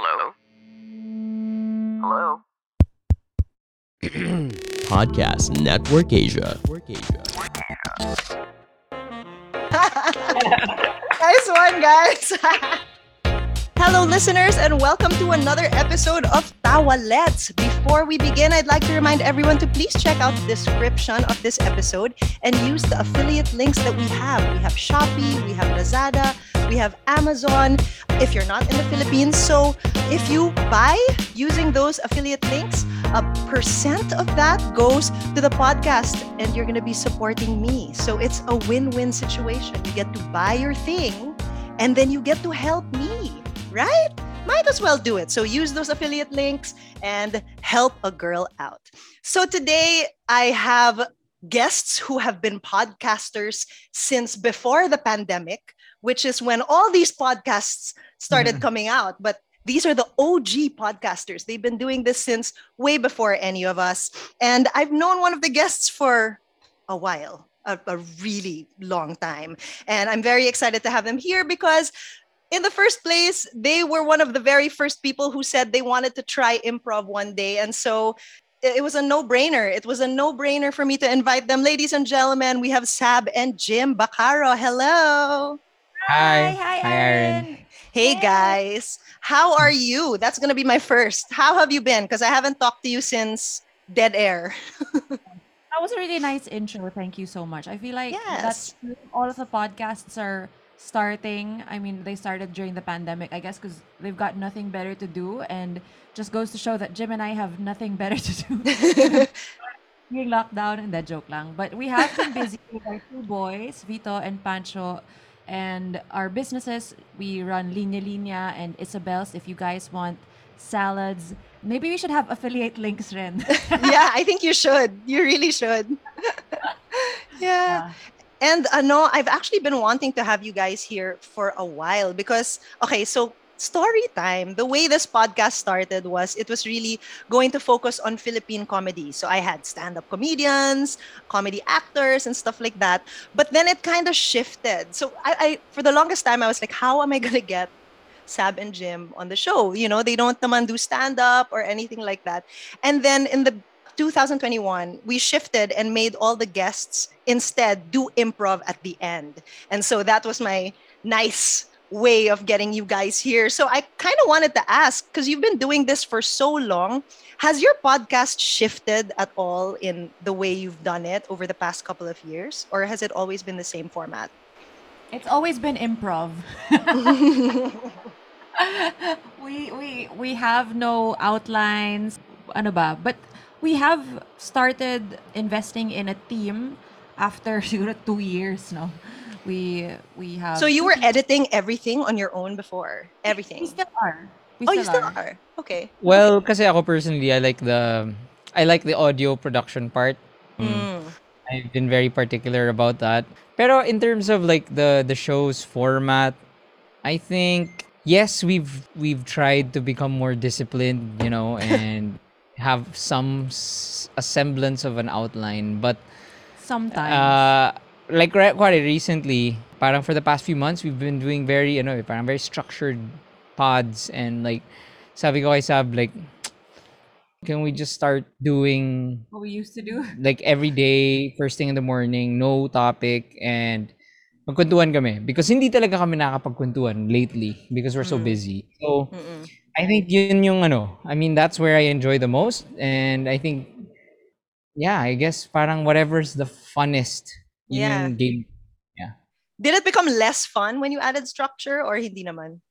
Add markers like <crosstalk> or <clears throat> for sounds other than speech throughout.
Hello? Hello? <clears throat> Podcast Network Asia. <laughs> nice one, guys. <laughs> Hello, listeners, and welcome to another episode of Tawalets. Before we begin, I'd like to remind everyone to please check out the description of this episode and use the affiliate links that we have. We have Shopee, we have Lazada, we have Amazon if you're not in the Philippines. So if you buy using those affiliate links, a percent of that goes to the podcast and you're going to be supporting me. So it's a win win situation. You get to buy your thing and then you get to help me, right? Might as well do it. So use those affiliate links and help a girl out. So today I have guests who have been podcasters since before the pandemic, which is when all these podcasts started Mhm. coming out. But these are the OG podcasters. They've been doing this since way before any of us. And I've known one of the guests for a while, a, a really long time. And I'm very excited to have them here because, in the first place, they were one of the very first people who said they wanted to try improv one day. And so it it was a no brainer. It was a no brainer for me to invite them. Ladies and gentlemen, we have Sab and Jim Bacaro. Hello. Hi. Hi, Hi, Aaron. Hey Yay. guys, how are you? That's gonna be my first. How have you been? Because I haven't talked to you since Dead Air. That was a really nice intro. Thank you so much. I feel like Yes. that's all of the podcasts are starting. I mean, they started during the pandemic, I guess, because they've got nothing better to do, and just goes to show that Jim and I have nothing better to do. <laughs> Being locked down and that joke lang. But we have been busy with our two boys, Vito and Pancho, and our businesses. We run Linya Linya and Isabel's. If you guys want salads, maybe we should have affiliate links, Ren. <laughs> yeah, I think you should. You really should. <laughs> yeah. Yeah. And uh, no, I've actually been wanting to have you guys here for a while because, okay, so story time, the way this podcast started was it was really going to focus on Philippine comedy. So I had stand up comedians, comedy actors, and stuff like that. But then it kind of shifted. So I, I, for the longest time, I was like, how am I going to get Sab and Jim on the show? You know, they don't naman do stand up or anything like that. And then in the 2021, we shifted and made all the guests instead do improv at the end. And so that was my nice way of getting you guys here. So I kind of wanted to ask because you've been doing this for so long. Has your podcast shifted at all in the way you've done it over the past couple of years? Or has it always been the same format? It's always been improv. <laughs> <laughs> we we we have no outlines ano ba but we have started investing in a team after <laughs> siguro two years no we we have so you were editing everything on your own before? Everything? we still are we oh, you still are? Okay. Well, kasi ako personally, I like the I like the audio production part. Mm. Mm. I've been very particular about that. Pero in terms of like the the show's format, I think yes, we've we've tried to become more disciplined, you know, and have some s- a semblance of an outline, but sometimes uh like re- kuwari, recently parang for the past few months we've been doing very you know parang very structured pods and like sabi ko kay Sab like can we just start doing what we used to do <laughs> like every day first thing in the morning no topic and magkwentuhan kami because hindi talaga kami nakakapagkwentuhan lately because we're so Mm. busy so Mm-mm. I think yun yung ano I mean that's where I enjoy the most and I think yeah I guess parang whatever's the funnest Yeah. yung game Did it become less fun when you added structure or hindi naman?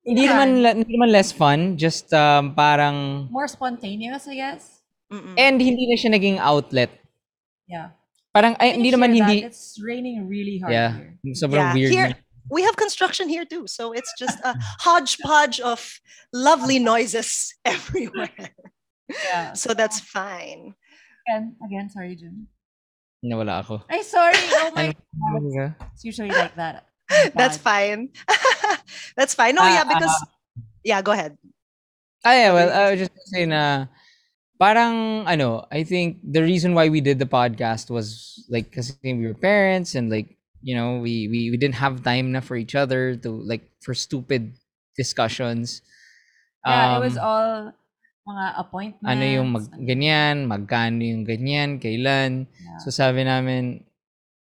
Hindi naman hindi naman less fun, just um, parang more spontaneous i guess Mm-mm. and hindi na siya naging outlet. yeah Parang ay, hindi naman that? hindi it's raining really hard yeah, here sobrang Yeah, weird. here na. We have construction here too, so it's just a <laughs> hodgepodge of lovely noises <laughs> everywhere. yeah So that's fine. again again sorry jim Nawala ako. ay sorry <laughs> oh my God. it's usually like that on the That's fine. that's fine. No, Ah, yeah, because ah. yeah, go ahead. Ah, yeah, well, I was just gonna say na parang ano, I think the reason why we did the podcast was like because we were parents and like you know, we we, we didn't have time na for each other to like for stupid discussions. Yeah, it was Um, all mga appointments. ano yung mag, ganyan, magkano yung ganyan, kailan. Yeah. So sabi namin,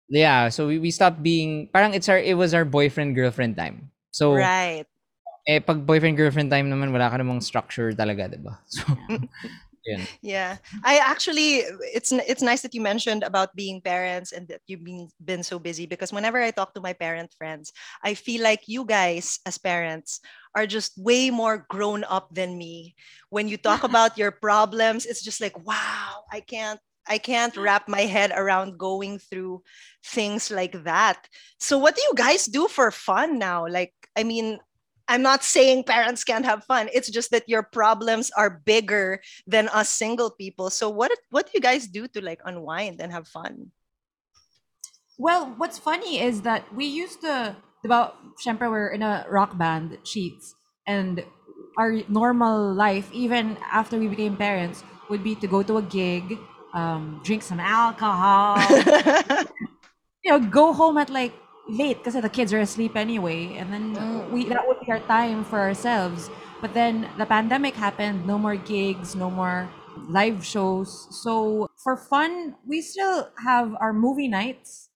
yeah, so we, we stopped being, parang it's our, it was our boyfriend-girlfriend time. So, Right. eh, pag boyfriend-girlfriend time naman, wala ka namang structure talaga, diba? <laughs> So, <laughs> Yeah. I actually it's it's nice that you mentioned about being parents and that you've been been so busy because whenever I talk to my parent friends, I feel like you guys as parents are just way more grown up than me. When you talk <laughs> about your problems, it's just like, wow, I can't I can't mm. wrap my head around going through things like that. So what do you guys do for fun now? Like I mean, I'm not saying parents can't have fun. It's just that your problems are bigger than us single people. So what what do you guys do to like unwind and have fun? Well, what's funny is that we used to, about, syempre we're in a rock band, Sheets, and our normal life, even after we became parents, would be to go to a gig, um, drink some alcohol, <laughs> you know, go home at like late because the kids are asleep anyway, and then mm. we that would be our time for ourselves. But then the pandemic happened, no more gigs, no more live shows. So for fun, we still have our movie nights.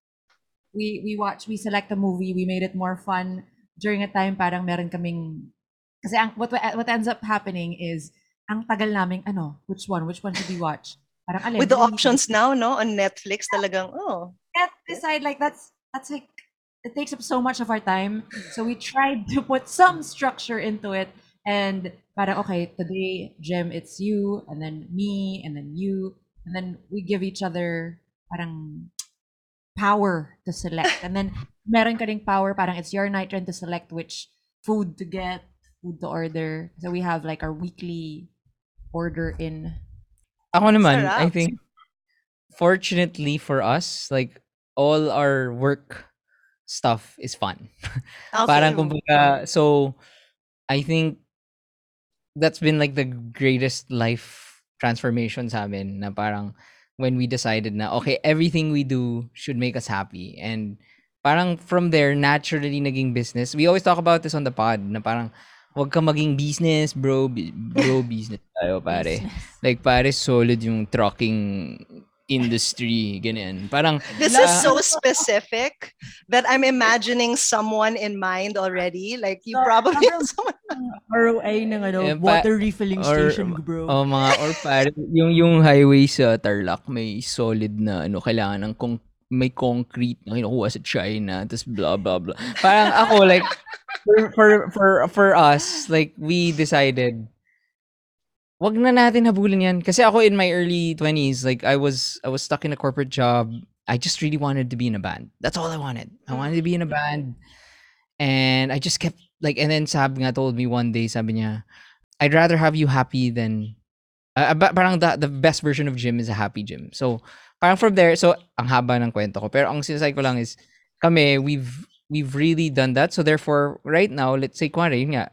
We we watch, we select a movie, we made it more fun during a time parang meron kaming kasi ang, what what ends up happening is ang tagal naming ano, which one, which one should we watch? Parang alin, With the options now, no, on Netflix, talagang oh. can't decide like that's that's like it takes up so much of our time. So we tried to put some structure into it and para okay today Jem it's you and then me and then you and then we give each other parang power to select. And then meron ka ding power parang it's your night turn to select which food to get food to order. So we have like our weekly order in. Ako naman, I think, fortunately for us, like, all our work stuff is fun. <laughs> Parang kumbaga, so, I think, that's been like the greatest life transformation sa amin na parang when we decided na okay everything we do should make us happy. And parang from there naturally naging business. We always talk about this on the pod na parang wag ka maging business bro bro <laughs> business tayo pare. Like pare solid yung trucking industry ganyan parang This la- is so specific that I'm imagining someone in mind already. Like you So, probably parang- someone <laughs> ROA ng ano, Eh, pa- water refilling or- station, bro. Oh, mga or pare, yung yung highway sa Tarlac may solid na ano kailangan ng con- may concrete na kinukuha sa China, tapos blah blah blah. Parang ako like for for for for us like we decided wag na natin habulin yan kasi ako in my early 20s like I was I was stuck in a corporate job. I just really wanted to be in a band. That's all I wanted. I wanted to be in a band. And I just kept like and then Sab nga told me one day sabi niya I'd rather have you happy than uh, parang the, the best version of Jim is a happy Jim. So parang from there so ang haba ng kwento ko pero ang sinasay ko lang is kami we've we've really done that so therefore right now let's say kuwari yun nga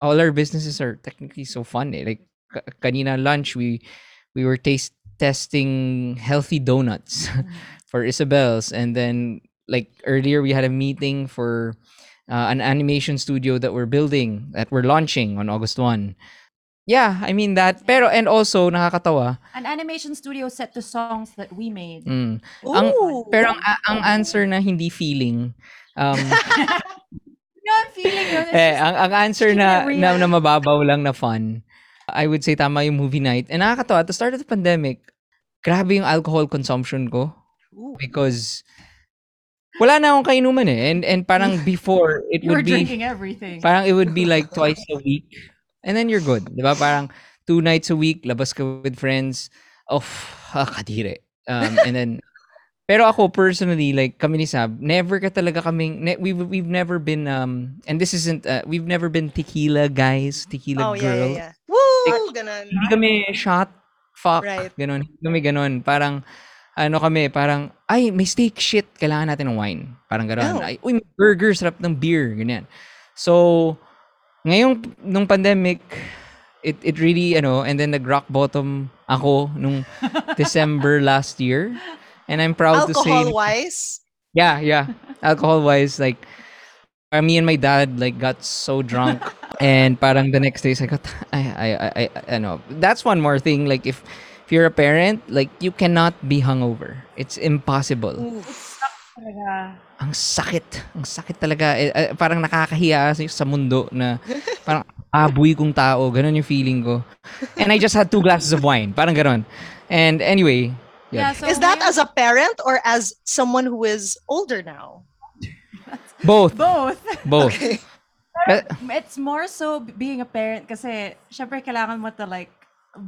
all our businesses are technically so fun eh. like ka- kanina lunch we we were taste testing healthy donuts <laughs> for Isabel's and then like earlier we had a meeting for uh, an animation studio that we're building that we're launching on August 1. Yeah, I mean that. Pero and also nakakatawa. An animation studio set to songs that we made. Mm. Ang, pero ang, ang answer na hindi feeling um <laughs> No, I'm feeling yun. Eh, ang, ang answer na, na, na mababaw lang na fun, I would say tama yung movie night. And nakakatawa, at the start of the pandemic, grabe yung alcohol consumption ko. Because wala na akong kainuman eh. And, and parang <laughs> before, it you would be, drinking everything. parang it would be <laughs> like twice a week. And then you're good. Di ba? Parang two nights a week, labas ka with friends. Oh, ah, kadire. Um, and then, <laughs> pero ako personally, like kami ni Sab, never ka talaga kaming, ne- we've, we've never been, um, and this isn't, uh, we've never been tequila guys, tequila Oh yeah, girls. yeah, yeah. Woo! Ganun. Hindi kami shot, fuck, Right. ganon. Hindi kami ganon. Parang, ano kami, parang, ay, may steak, shit, kailangan natin ng wine. Parang ganon. Oh. Ay, uy, may burger, sarap ng beer, ganyan. So, ngayong, nung pandemic, it, it really, ano, and then nag-rock bottom ako nung <laughs> December last year. And I'm proud to say, Alcohol wise, yeah, yeah, alcohol-wise, like, uh, me and my dad like got so drunk <laughs> and parang the next day I got I I I, I, know. That's one more thing like if if you're a parent like you cannot be hungover. It's impossible. Talaga. ang sakit. Ang sakit talaga. Eh, eh, parang nakakahiya sa- mundo na parang aboy kong tao. Ganun yung feeling ko. And I just had two glasses of wine. Parang ganun. And anyway Yeah, yeah, so Is that as a parent or as someone who is older now? Both both? both Okay. It's more so being a parent kasi syempre kailangan mo to like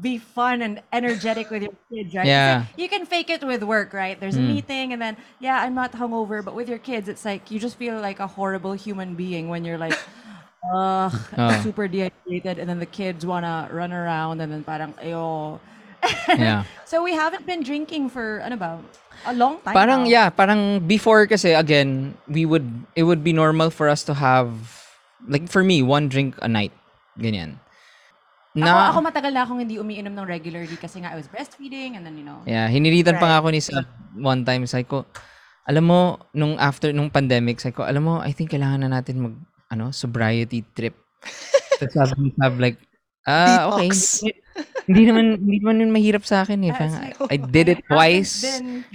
be fun and energetic with your kids, right? Yeah. Kasi you can fake it with work, right? There's a Mm. meeting and then, yeah, I'm not hungover, but with your kids, it's like you just feel like a horrible human being when you're like, <laughs> ugh, Oh. super dehydrated, and then the kids wanna run around and then parang, ayo. yeah <laughs> So we haven't been drinking for, ano ba, a long time Parang now. yeah, parang before kasi again, we would it would be normal for us to have like for me, one drink a night. Ganyan. Ako, Na ako matagal na akong hindi umiinom ng regularly kasi nga I was breastfeeding and then, you know, Yeah, hiniritan pa Right. nga ako ni Sab one time sabi ko, alam mo nung after nung pandemic, sabi ko, alam mo, I think kailangan na natin mag ano, sobriety trip. <laughs> Tapos sabi ni Sab like, ah, okay. Hindi, naman hindi naman yun mahirap sa akin eh. Parang, I did it twice.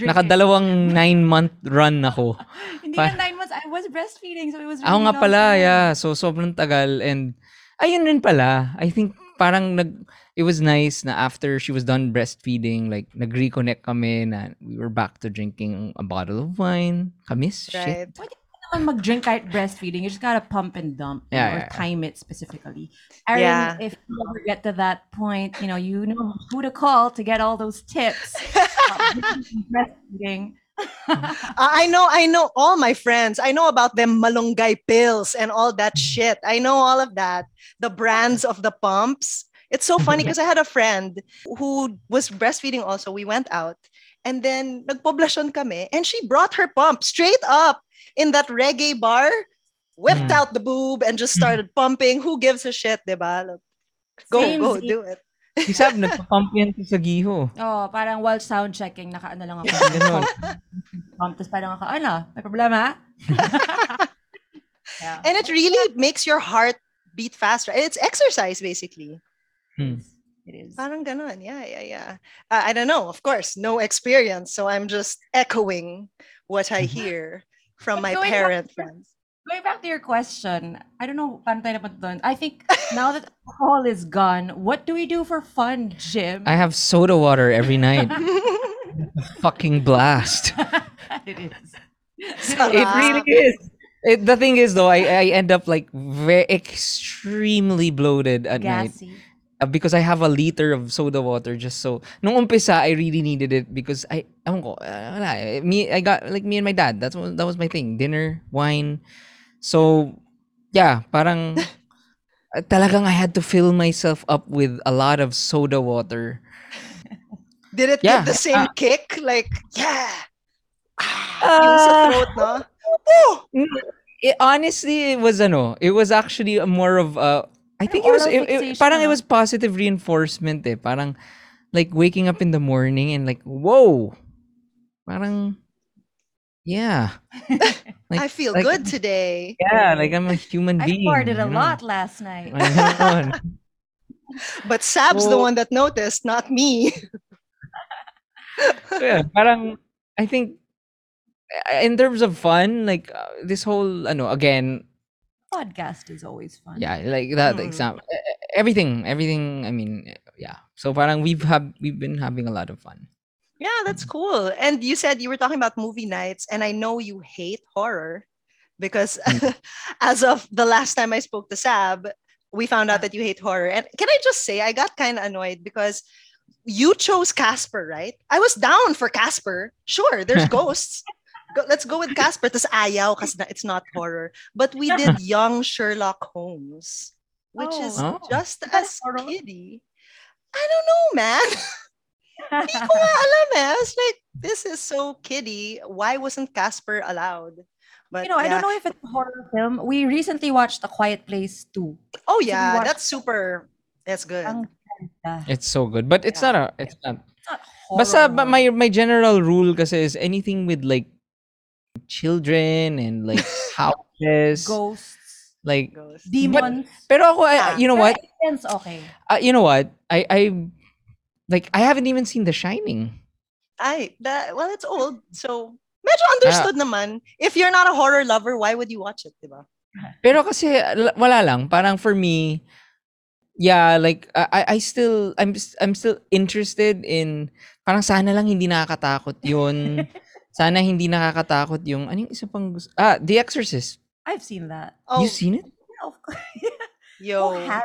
Nakadalawang nine month run ako. Hindi Pa- na nine months. I was breastfeeding, so it was Ako really nga long pala, time. yeah. So, sobrang tagal. And, ayun rin pala. I think, parang nag, it was nice na after she was done breastfeeding, like, nag-reconnect kami na we were back to drinking a bottle of wine. Kamis? Right. Shit. Pwede ka naman mag-drink kahit breastfeeding. You just gotta pump and dump you Yeah, know, or yeah, yeah. time it specifically. Aaron, Yeah. if you ever get to that point, you know, you know who to call to get all those tips. <laughs> breastfeeding. <laughs> Uh, I know, I know all my friends. I know about them malunggay pills and all that shit. I know all of that. The brands of the pumps. It's so funny <laughs> because I had a friend who was breastfeeding also. We went out and then nagpoblasyon kami and she brought her pump straight up in that reggae bar, whipped Mm. out the boob and just started pumping. Who gives a shit, diba? Like, Go, Same, go, same. do it. Si Sab, nagpa-pump yan sa Giho. Oh, parang while sound checking, naka ano lang ako. Ganun. Pump, tapos parang ako, ano, may problema? <laughs> yeah. And it really makes your heart beat faster. It's exercise basically. Hmm. It is. Parang ganon. Yeah, yeah, yeah. Uh, I don't know. Of course, no experience. So I'm just echoing what I hear from But my going back parent to- friends. Going back to your question, I don't know paano tayo napunta doon. I think <laughs> now that alcohol is gone, what do we do for fun, Jim? I have soda water every night. <laughs> Fucking blast. <laughs> it is. It really is. It, the thing is though, I, I end up like very extremely bloated at night. Uh, because I have a liter of soda water just so nung umpisa I really needed it because I ewan ko uh, wala, eh, me I got like me and my dad that's what that was my thing dinner wine so yeah parang <laughs> uh, talagang I had to fill myself up with a lot of soda water <laughs> Did it Yeah, get the same uh, kick? Like, yeah. Ah, yung sa Uh, throat, no? Oh! <laughs> it, honestly it was ano it was actually a more of a I think it was it, it- parang it was positive reinforcement eh parang like waking up in the morning and like whoa parang yeah <laughs> I feel like- good today. yeah like I'm a human I being I farted a know? lot last night. <laughs> But Sab's the one that noticed, not me. So, <laughs> yeah, parang I think uh, in terms of fun like uh, this whole ano again Podcast is always fun. yeah like that Mm. example everything everything i mean yeah so parang we've have we've been having a lot of fun Yeah, that's cool. And you said you were talking about movie nights, and I know you hate horror because <laughs> as of the last time I spoke to Sab, we found out that you hate horror. And can I just say, I got kind of annoyed because you chose Casper, right? I was down for Casper. Sure, there's <laughs> ghosts. Go, let's go with Casper. Tas ayaw kasi na it's not horror. But we did <laughs> Young Sherlock Holmes, which is Oh. just Is as horror? kiddie. I don't know, man. <laughs> Hindi ko nga alam eh. I was like, this is so kiddie. Why wasn't Casper allowed? But you know, I don't know if it's a horror film. We recently watched A Quiet Place 2. Oh yeah, watched- that's super. That's good. It's so good but it's Yeah. not a it's not It's not horror. basta ba- my my general rule kasi is anything with like children and like <laughs> houses, Ghosts, like. Ghost. demons. Pero ako, I- Ah, you know what? aliens, okay. Uh, you know what? I I like I haven't even seen The Shining. I that, well, it's old. So, medyo understood naman. If you're not a horror lover, why would you watch it, diba? Pero kasi l- wala lang, parang for me yeah, like I I- I still I'm s- I'm still interested in parang sana lang hindi nakakatakot 'yun. <laughs> sana hindi nakakatakot yung ano yung isa pang gusto, ah The Exorcist. I've seen that. Oh, You seen it? Yeah, of course. <laughs> yo. Oh, have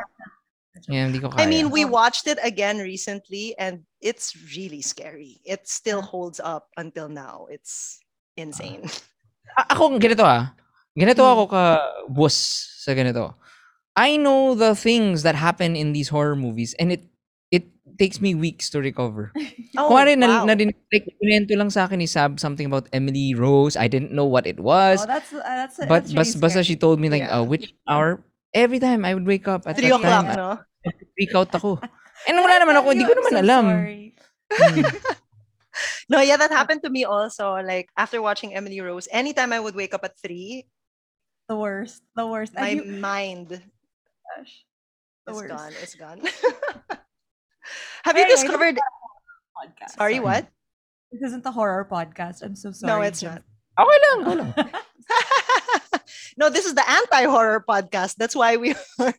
Yeah, hindi ko kaya. I mean, we Oh. watched it again recently and it's really scary. It still holds up until now. It's insane. A- ako ganito ah. Ganito Mm. ako ka bus sa ganito. I know the things that happen in these horror movies and it takes me weeks to recover. <laughs> Oh, Kuwari na, wow. na din, like, kunento lang sa akin ni Sab something about Emily Rose. I didn't know what it was. Oh, that's uh, that's but that's bas, really basta scary. she told me like Yeah. uh, which hour every time I would wake up at Three that o'clock, time no? <laughs> Freak out ako <laughs> and wala naman ako hindi ko naman so alam sorry. Hmm. No, yeah, that happened to me also. Like after watching Emily Rose, anytime I would wake up at three, The worst. The worst. My you, mind gosh, the is worst. gone. It's gone. Have you Anyway, this discovered? <laughs> Podcast. Sorry, what? This isn't a horror podcast. I'm so sorry. No, it's not. okay lang okay lang no, this is the anti-horror podcast. That's why we <laughs> are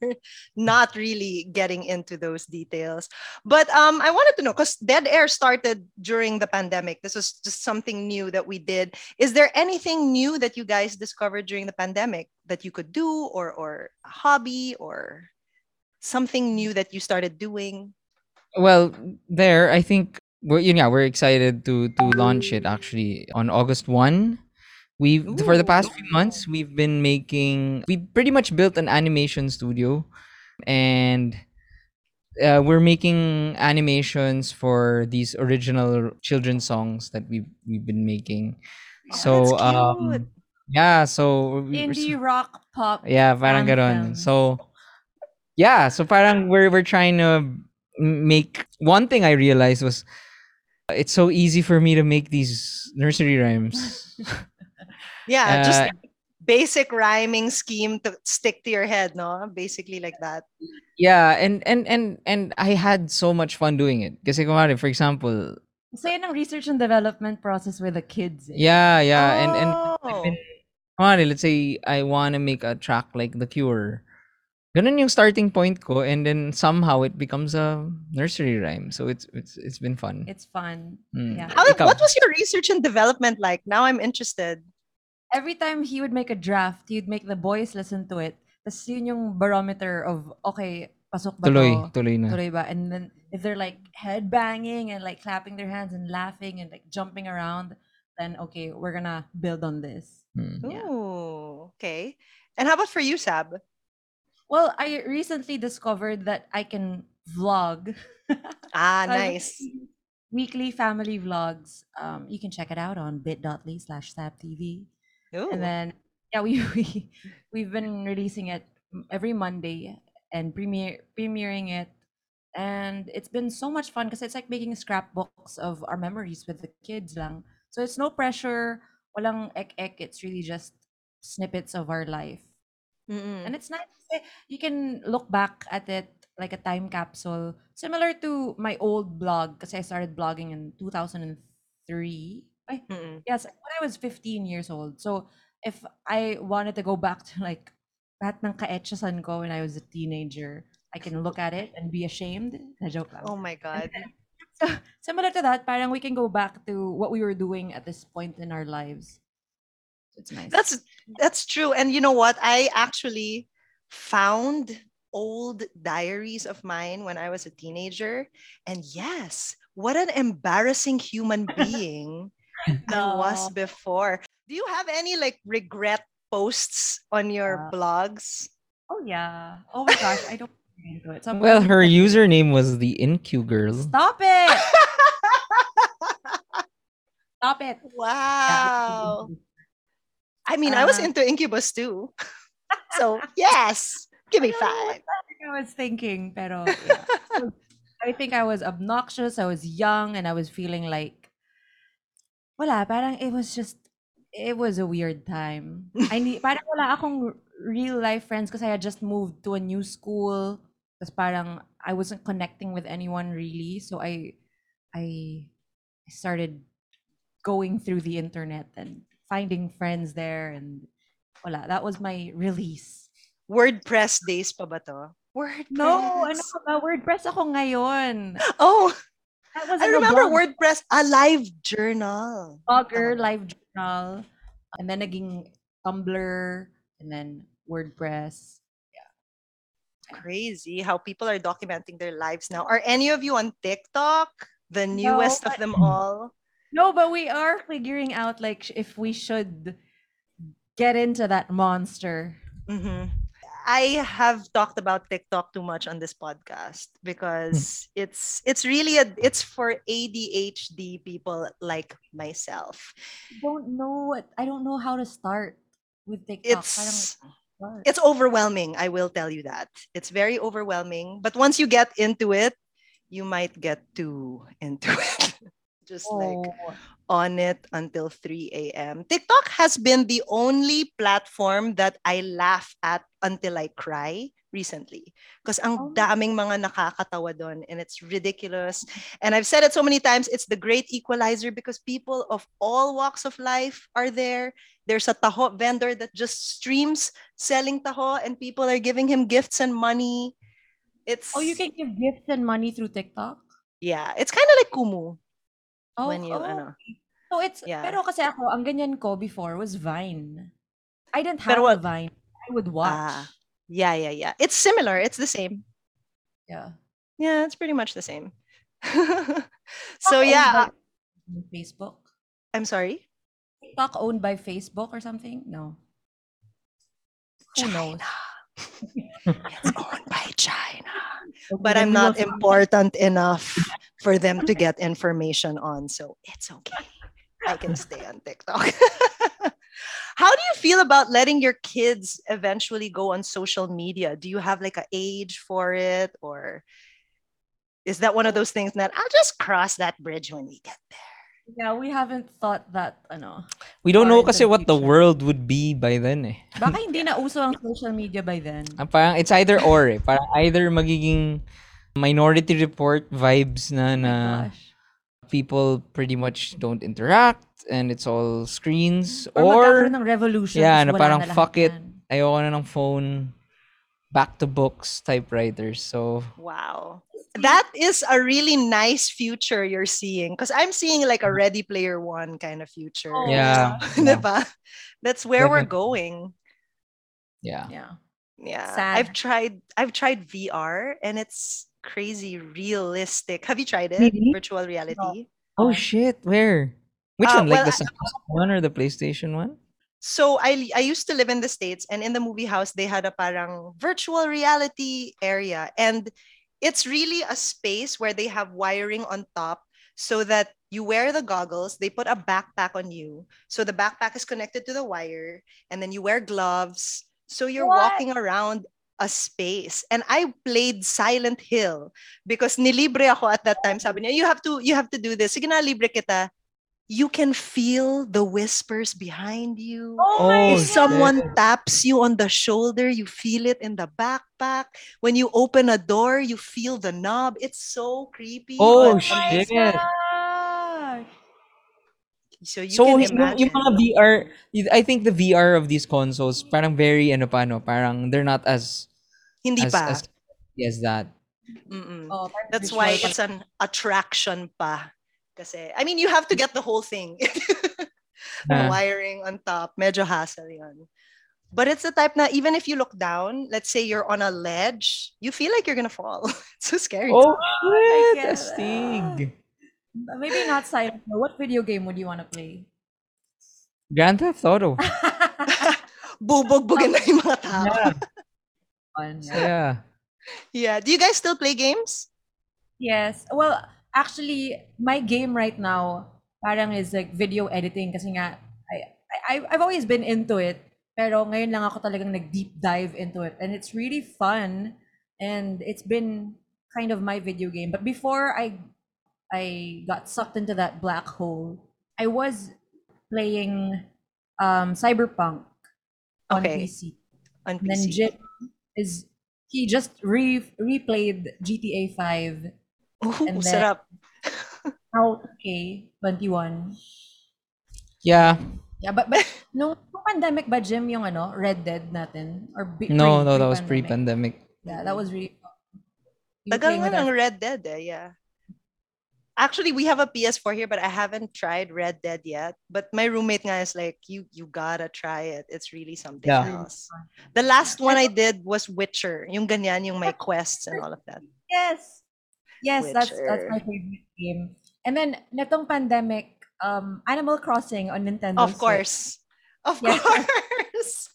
not really getting into those details. But um, I wanted to know because Dead Air started during the pandemic. This was just something new that we did. Is there anything new that you guys discovered during the pandemic that you could do, or or a hobby, or something new that you started doing? Well there I think we're yun nga, we're excited to to launch it actually on August 1 we for the past few months we've been making we pretty much built an animation studio and uh, we're making animations for these original children's songs that we've we've been making. So that's um yeah so we- we're Indie s- rock pop. yeah parang ganon. So yeah so parang we're we're trying to make one thing i realized was it's so easy for me to make these nursery rhymes <laughs> Yeah, just Uh, basic rhyming scheme to stick to your head, no? Basically like that. yeah and and and and i had so much fun doing it kasi kumari for example So yun ang research and development process with the kids. eh. yeah yeah and and Oh. been- kumari, let's say i want to make a track like the cure ganun yung starting point ko and then somehow it becomes a nursery rhyme so it's it's it's been fun It's fun. Mm. Yeah. How, Ikaw. what was your research and development like? Now I'm interested. Every time he would make a draft, he'd make the boys listen to it. Tapos yun yung barometer of, okay, pasok ba tuloy to? tuloy na Tuloy ba? And then if they're like head banging and like clapping their hands and laughing and like jumping around, then okay, we're gonna build on this. Mm. Yeah. Ooh, okay. And how about for you, Sab? Well, I recently discovered that I can vlog. <laughs> Ah, So I do nice. Weekly family vlogs. Um, you can check it out on bit.ly slash TV. Ooh. And then yeah, we, <laughs> we we've been releasing it m- every Monday and premiere premiering it. And it's been so much fun because it's like making scrapbooks of our memories with the kids lang. So it's no pressure, walang ek ek. It's really just snippets of our life. And it's nice. kasi You can look back at it like a time capsule, similar to my old blog because I started blogging in 2003. Ay, Mm-mm. yes, when I was 15 years old. So if I wanted to go back to like lahat ng kaetsasan ko when I was a teenager, I can look at it and be ashamed. Na joke lang. Oh my God. So, <laughs> similar to that, parang we can go back to what we were doing at this point in our lives. It's nice. That's that's true. And you know what? I actually found old diaries of mine when I was a teenager. And yes, what an embarrassing human <laughs> being I was before. Do you have any like regret posts on your Uh, blogs? Oh yeah. Oh my gosh, I don't get into it. So I'm Well, gonna- her username was the InQ girl. Stop it! <laughs> Stop it! wow. I mean, I was Uh, into Incubus too. <laughs> so yes, give me I don't know what five. I was thinking, pero yeah. So, <laughs> I think I was obnoxious. I was young, and I was feeling like, wala. Parang it was just it was a weird time. I need, <laughs> parang wala akong real life friends because I had just moved to a new school. Tapos parang I wasn't connecting with anyone really. So I, I started going through the internet and finding friends there and wala. That was my release. WordPress days pa ba to? WordPress. No, ano ka ba? WordPress ako ngayon. Oh, That was I remember blog. WordPress, a live journal. Blogger, live journal, and then naging Tumblr, and then WordPress. Yeah. Crazy how people are documenting their lives now. Are any of you on TikTok? The newest of them all. No, but we are figuring out like if we should get into that monster. hmm I have talked about TikTok too much on this podcast because it's it's really a it's for ADHD people like myself. I Don't know what I don't know how to start with TikTok. It's it's overwhelming, I will tell you that. It's very overwhelming, but once you get into it, you might get too into <laughs> it. Just like Oh, on it until 3 a.m. TikTok has been the only platform that I laugh at until I cry recently. Because ang Oh. daming mga nakakatawa doon and it's ridiculous. And I've said it so many times, it's the great equalizer because people of all walks of life are there. There's a taho vendor that just streams selling taho and people are giving him gifts and money. It's oh, you can give gifts and money through TikTok. yeah, it's kind of like Kumu Oh, when you oh. ano. So it's Yeah. pero kasi ako ang ganyan ko before was Vine. I didn't have Pero what- Vine. I would watch. Ah, yeah, yeah, yeah. It's similar. It's the same. yeah. Yeah, it's pretty much the same. <laughs> so TikTok yeah, uh, Facebook. I'm sorry. TikTok owned by Facebook or something? No. Who knows? <laughs> it's owned by China. <laughs> But I'm not important enough for them to get information on, so it's okay. I can stay on TikTok. <laughs> How do you feel about letting your kids eventually go on social media? Do you have like an age for it, or is that one of those things that I'll just cross that bridge when we get there? Yeah, we haven't thought that ano. We don't know into kasi the what the world would be by then eh. Baka hindi na uso ang social media by then. Ah, Parang it's either or eh. Parang either magiging minority report vibes na oh na Gosh. people pretty much don't interact and it's all screens mm. Or, or magkakaroon ng revolution. yeah, tas na wala parang na lahat fuck it. yan. ayoko na ng phone back to books typewriters. So Wow. That is a really nice future you're seeing. Because I'm seeing like a Ready Player One kind of future. Oh, yeah. <laughs> Diba? That's where we're going. yeah. Yeah. Yeah. Sad. I've tried I've tried VR and it's crazy realistic. Have you tried it? Really? Virtual reality? Oh shit, where? Which Uh, one? Like well, the Samsung one or the PlayStation one? So I I used to live in the States and in the movie house they had a parang virtual reality area and it's really a space where they have wiring on top so that you wear the goggles, they put a backpack on you. So the backpack is connected to the wire and then you wear gloves. So you're What? walking around a space. And I played Silent Hill because nilibre ako at that time. Sabi niya, you have to you have to do this. Sige na, libre kita. You can feel the whispers behind you. Oh, my If God. someone taps you on the shoulder, you feel it in the backpack. When you open a door, you feel the knob. It's so creepy. Oh, shit. amazing. Oh so you so can yung, imagine. yung mga VR, y- I think the VR of these consoles parang very ano pa no, parang they're not as Hindi as, pa. as as that. Mm-mm. Oh, parang That's visual why pa- it's an attraction pa. Kasi, I mean, you have to get the whole thing. <laughs> the Ah. wiring on top. Medyo hassle yun. But it's the type na even if you look down, let's say you're on a ledge, you feel like you're gonna fall. <laughs> it's so scary. Oh I shit, get astig. Maybe not silent. Hill. What video game would you want to play? Grand Theft Auto. <laughs> Bubog-bugin na yung mga tao. Yeah. Fun, yeah. yeah. Yeah. Do you guys still play games? Yes. Well, actually, my game right now parang is like video editing kasi nga I, I I've always been into it pero ngayon lang ako talagang nag deep dive into it and it's really fun and it's been kind of my video game but before I I got sucked into that black hole I was playing um, Cyberpunk on Okay. PC. On And then PC. Jim is he just re replayed GTA 5 Ooh, and then- sarap. out okay 21. Yeah. Yeah, but but nung, nung pandemic ba Jim yung ano Red Dead natin or be, No, pre- no, that was pre-pandemic? Yeah, that was really. You Tagal nga ng Red Dead eh, yeah. Actually, we have a PS4 here, but I haven't tried Red Dead yet. But my roommate nga is like, you you gotta try it. It's really something Yeah. else. The last one I did was Witcher. Yung ganyan, yung my quests and all of that. Yes. Yes, that's that's my favorite game. And then netong pandemic, um, Animal Crossing on Nintendo. Of Switch. course. Of Yeah. <laughs> course.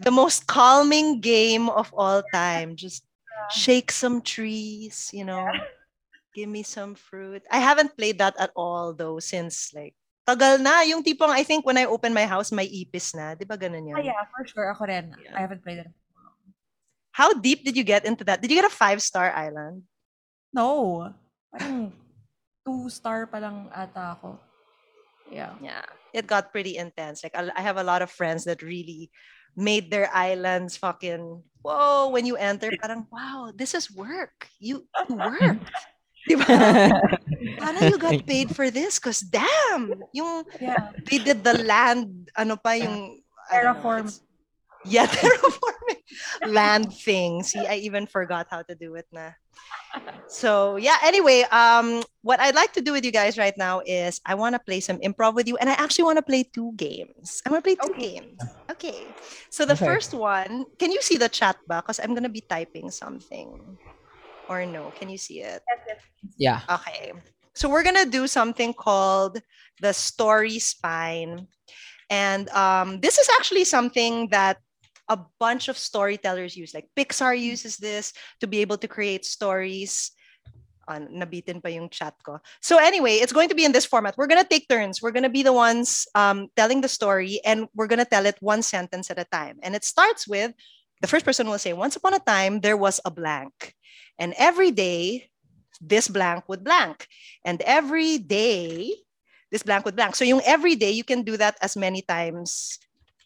the most calming game of all time. Just shake some trees, you know. Give me some fruit. I haven't played that at all though since like tagal na yung tipong I think when I open my house may ipis na, 'di ba ganun yun? yeah, for sure. Ako rin. Yeah. I haven't played it. How deep did you get into that? Did you get a five-star island? No. Parang two star pa lang ata ako. Yeah. Yeah. It got pretty intense. Like I have a lot of friends that really made their islands fucking whoa when you enter <laughs> parang wow this is work you, you <laughs> work Diba? <laughs> Paano you got paid for this? Cause damn, yung Yeah. they did the land, ano pa yung I don't know, Terraform. it's- Yeah, <laughs> terraforming land thing. See, I even forgot how to do it na. So yeah, anyway, um, what I'd like to do with you guys right now is I want to play some improv with you, and I actually want to play two games. I want to play two Okay. games. Okay. So the Okay. first one, can you see the chat box? Because I'm gonna be typing something. Or no, can you see it? Yeah. Okay. So we're gonna do something called the story spine. And um, this is actually something that a bunch of storytellers use. Like Pixar uses this to be able to create stories. On nabitin pa yung chat ko. So anyway, it's going to be in this format. We're gonna take turns. We're gonna be the ones um, telling the story, and we're gonna tell it one sentence at a time. And it starts with the first person will say, "Once upon a time, there was a blank," and every day this blank would blank. And every day, this blank would blank. So yung every day, you can do that as many times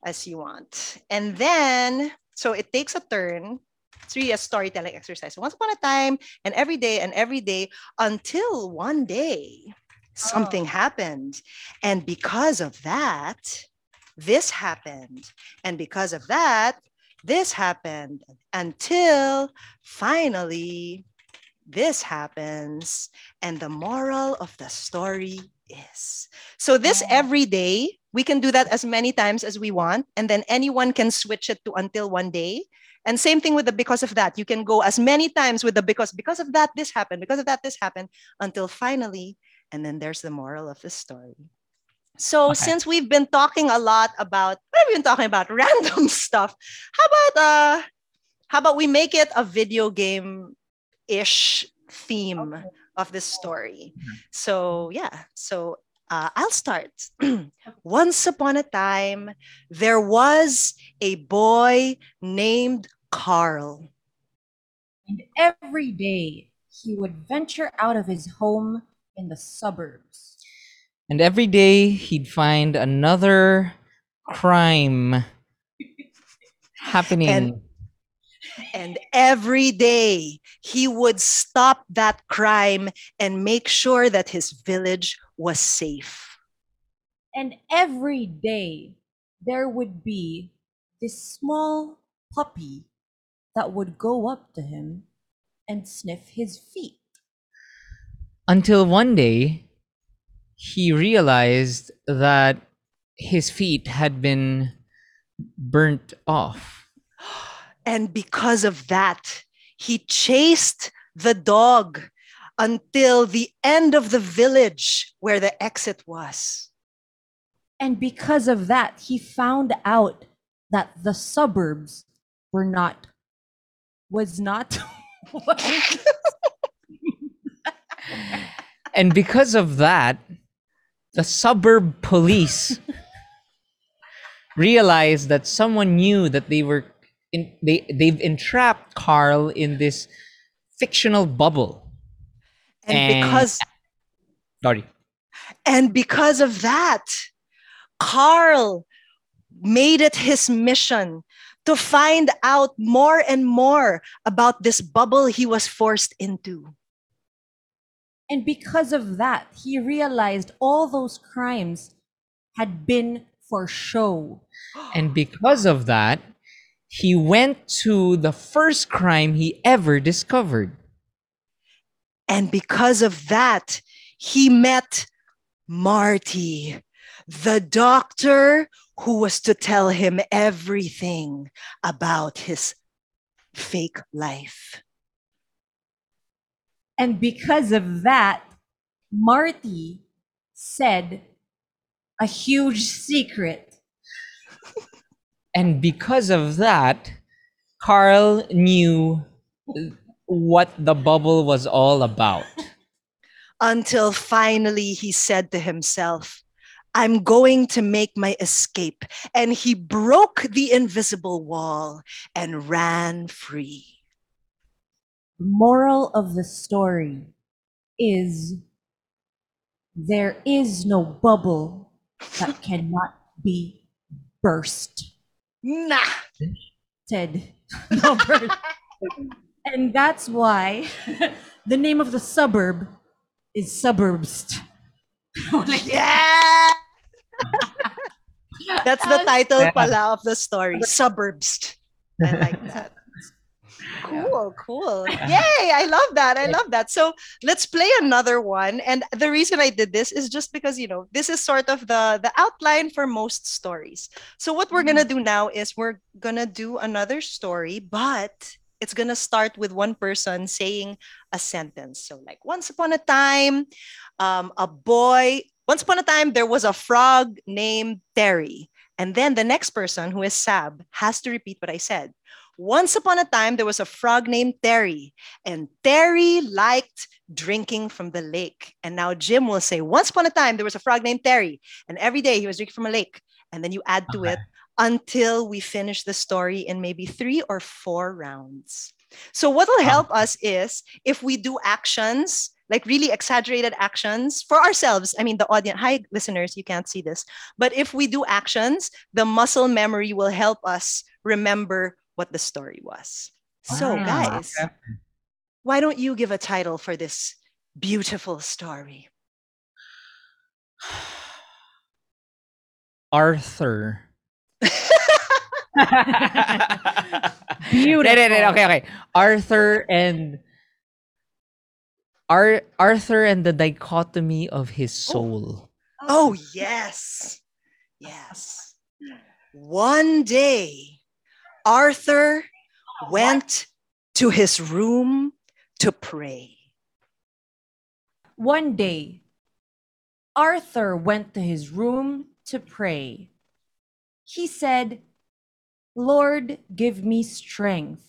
as you want. And then, so it takes a turn. It's really a storytelling exercise. Once upon a time, and every day, and every day, until one day, something oh. happened. And because of that, this happened. And because of that, this happened until finally this happens and the moral of the story is. So this every day we can do that as many times as we want and then anyone can switch it to until one day. And same thing with the because of that. You can go as many times with the because because of that this happened because of that this happened until finally and then there's the moral of the story so Okay. since we've been talking a lot about what have we been talking about <laughs> random stuff how about uh how about we make it a video game ish theme Okay. of this story so yeah so uh, i'll start <clears throat> once upon a time there was a boy named carl And every day he would venture out of his home in the suburbs. And every day he'd find another crime <laughs> happening. and every day he would stop that crime and make sure that his village was safe And every day there would be this small puppy that would go up to him and sniff his feet. Until one day he realized that his feet had been burnt off. And because of that, he chased the dog until the end of the village where the exit was. And because of that, he found out that the suburbs were not, was not. <laughs> And because of that, the suburb police <laughs> realized that someone knew that they were in, they they've entrapped Carl in this fictional bubble. And And- because Sorry. and because of that, Carl made it his mission to find out more and more about this bubble he was forced into. And because of that, he realized all those crimes had been for show. <gasps> And because of that, he went to the first crime he ever discovered. And because of that, he met Marty, the doctor who was to tell him everything about his fake life. And because of that, Marty said a huge secret. <laughs> And because of that, Carl knew what the bubble was all about. <laughs> Until finally he said to himself, I'm going to make my escape. And he broke the invisible wall and ran free. The moral of the story is there is no bubble that <laughs> cannot be burst. Nah. Said <laughs> no burst. and that's why <laughs> the name of the suburb is Suburbs. Yeah. That's the title Yeah. pala of the story. Suburbs. I like that. Cool, cool. <laughs> Yay, I love that. I love that. So let's play another one. And the reason I did this is just because, you know, this is sort of the the outline for most stories. So what we're gonna do now is we're gonna do another story, but it's gonna start with one person saying a sentence. So like once upon a time, um, a boy, once upon a time, there was a frog named Terry. And then the next person, who is Sab, has to repeat what I said. Once upon a time, there was a frog named Terry, and Terry liked drinking from the lake. And now Jim will say, Once upon a time, there was a frog named Terry, and every day he was drinking from a lake. And then you add to it until we finish the story in maybe three or four rounds. So, what will um, help us is if we do actions, like really exaggerated actions for ourselves. I mean, the audience, hi, listeners, you can't see this. But if we do actions, the muscle memory will help us remember what the story was. So, Ah, guys, okay. why don't you give a title for this beautiful story? <sighs> Arthur. Beautiful. <laughs> No, no, no, Okay, okay. Arthur and Ar- Arthur and the dichotomy of his soul. Oh, yes. Yes. One day, Arthur went to his room to pray. One day, Arthur went to his room to pray. He said, Lord, give me strength.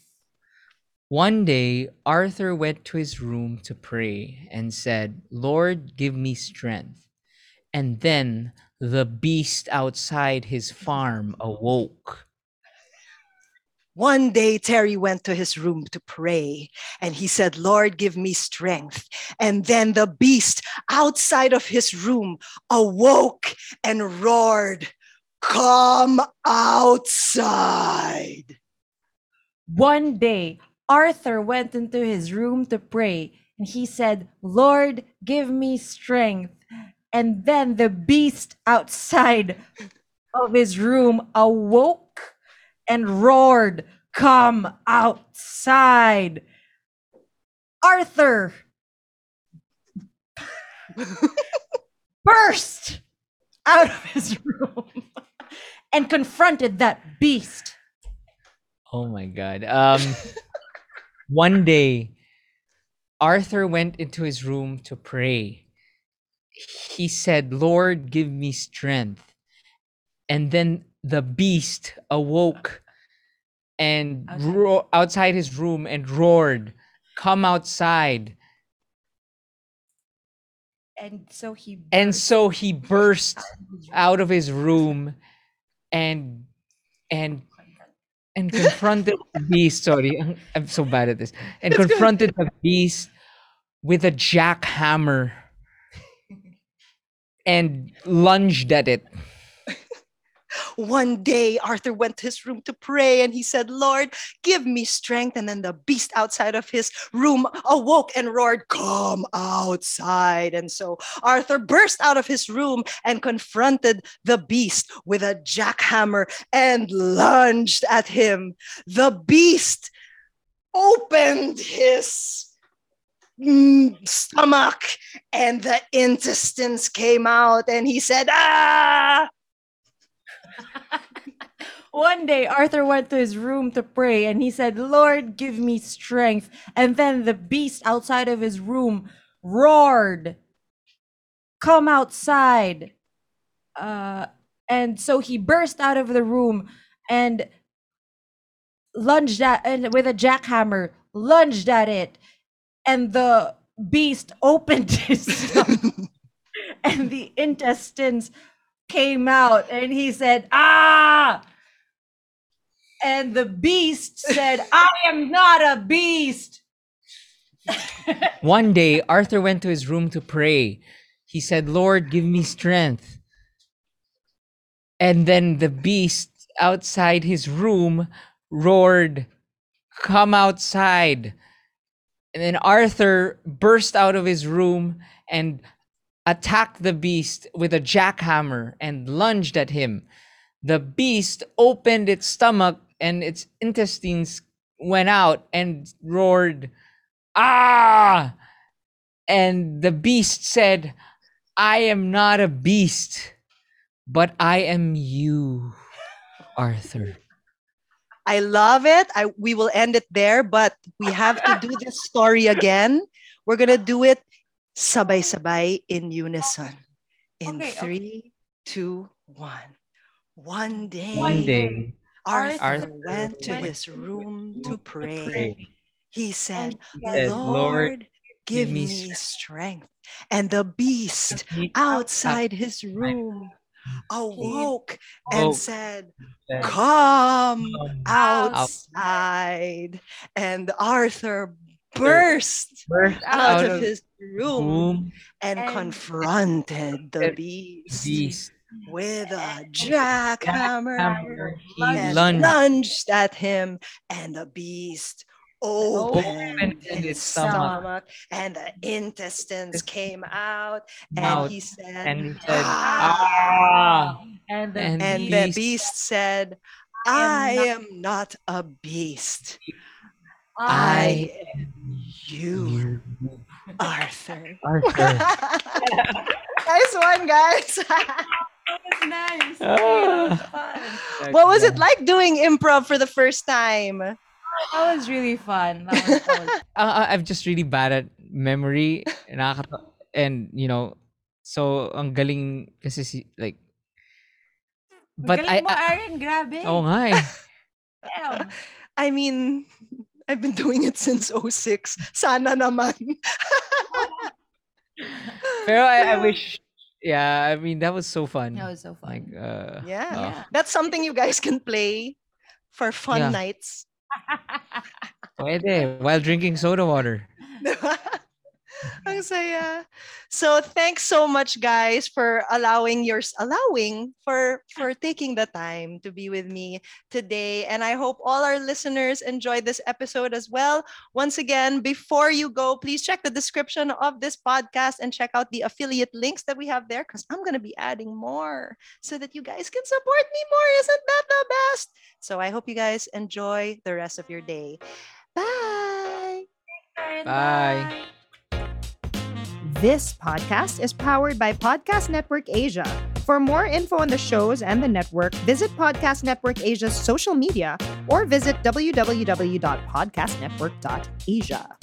One day, Arthur went to his room to pray and said, Lord, give me strength. And then the beast outside his farm awoke. One day, Terry went to his room to pray and he said, Lord, give me strength. And then the beast outside of his room awoke and roared, Come outside. One day, Arthur went into his room to pray and he said, Lord, give me strength. And then the beast outside of his room awoke and roared, Come outside. Arthur <laughs> burst out of his room <laughs> and confronted that beast. Oh my god. Um <laughs> one day Arthur went into his room to pray. He said, "Lord, give me strength." And then the beast awoke and Outside. ro- outside his room and roared, "Come outside." And so he And so he burst out of his room. out of his room and and and <laughs> confronted the beast. Sorry, I'm- <laughs> I'm so bad at this. And confronted the beast with a jackhammer <laughs> and lunged at it. One day, Arthur went to his room to pray and he said, Lord, give me strength. And then the beast outside of his room awoke and roared, Come outside. And so Arthur burst out of his room and confronted the beast with a jackhammer and lunged at him. The beast opened his stomach and the intestines came out and he said ah <laughs> One day, Arthur went to his room to pray and he said, Lord, give me strength. And then the beast outside of his room roared, Come outside. Uh, and so he burst out of the room and lunged at and with a jackhammer, lunged at it. And the beast <laughs> opened his <laughs> stomach and the intestines came out and he said, Ah! And the beast said, <laughs> I am not a beast. <laughs> One day, Arthur went to his room to pray. He said, Lord, give me strength. And then the beast outside his room roared, Come outside. And then Arthur burst out of his room and attacked the beast with a jackhammer and lunged at him. The beast opened its stomach and its intestines went out and roared, Ah! And the beast said, I am not a beast, but I am you, Arthur. I love it. I we will end it there, but we have to do this story again. We're gonna do it sabay-sabay in unison. In Okay, okay. three, two, one. One day, One day, Arthur, Arthur went to his room to pray. pray. He said, said, Lord, give give me me strength. And the beast outside his room awoke and said, said, Come outside. And Arthur burst burst out of his room room, and and- confronted the beast beast, with a jackhammer hammer, he and lunged lunged at him, and the beast opened Opened his stomach. stomach, and the intestines came out, and he said, and he said, "Ah." Ah! And the And and beast the beast said, I I am am not a beast. I am you, Arthur. Arthur. <laughs> nice one, guys. <laughs> was nice. Fun. what was it like doing improv for the first time? That was really fun. That was, that was uh, I'm just really bad at memory. And you know, so ang galing kasi si like but Galing I, mo, I Aaron, grabe. oh nga eh. I mean, I've been doing it since 06. Sana naman. Pero I, I wish yeah, I mean that was so fun. That was so fun. like uh yeah. oh. Yeah. That's something you guys can play for fun Yeah. nights. Pwede, while drinking soda water. <laughs> <laughs> Ang saya. So thanks so much guys for allowing your allowing for for taking the time to be with me today and I hope all our listeners enjoyed this episode as well. Once again, before you go, please check the description of this podcast and check out the affiliate links that we have there cuz I'm going to be adding more so that you guys can support me more. Isn't that the best? So I hope you guys enjoy the rest of your day. Bye. Aaron, Bye. This podcast is powered by Podcast Network Asia. For more info on the shows and the network, visit Podcast Network Asia's social media or visit www.podcastnetwork.asia.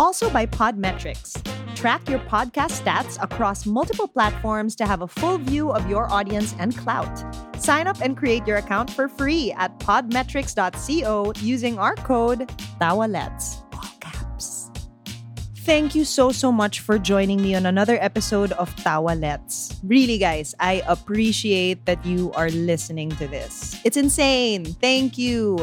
Also by Podmetrics. Track your podcast stats across multiple platforms to have a full view of your audience and clout. Sign up and create your account for free at podmetrics.co using our code TAWALETS. Thank you so, so much for joining me on another episode of Tawa Let's. Really, guys, I appreciate that you are listening to this. It's insane. Thank you.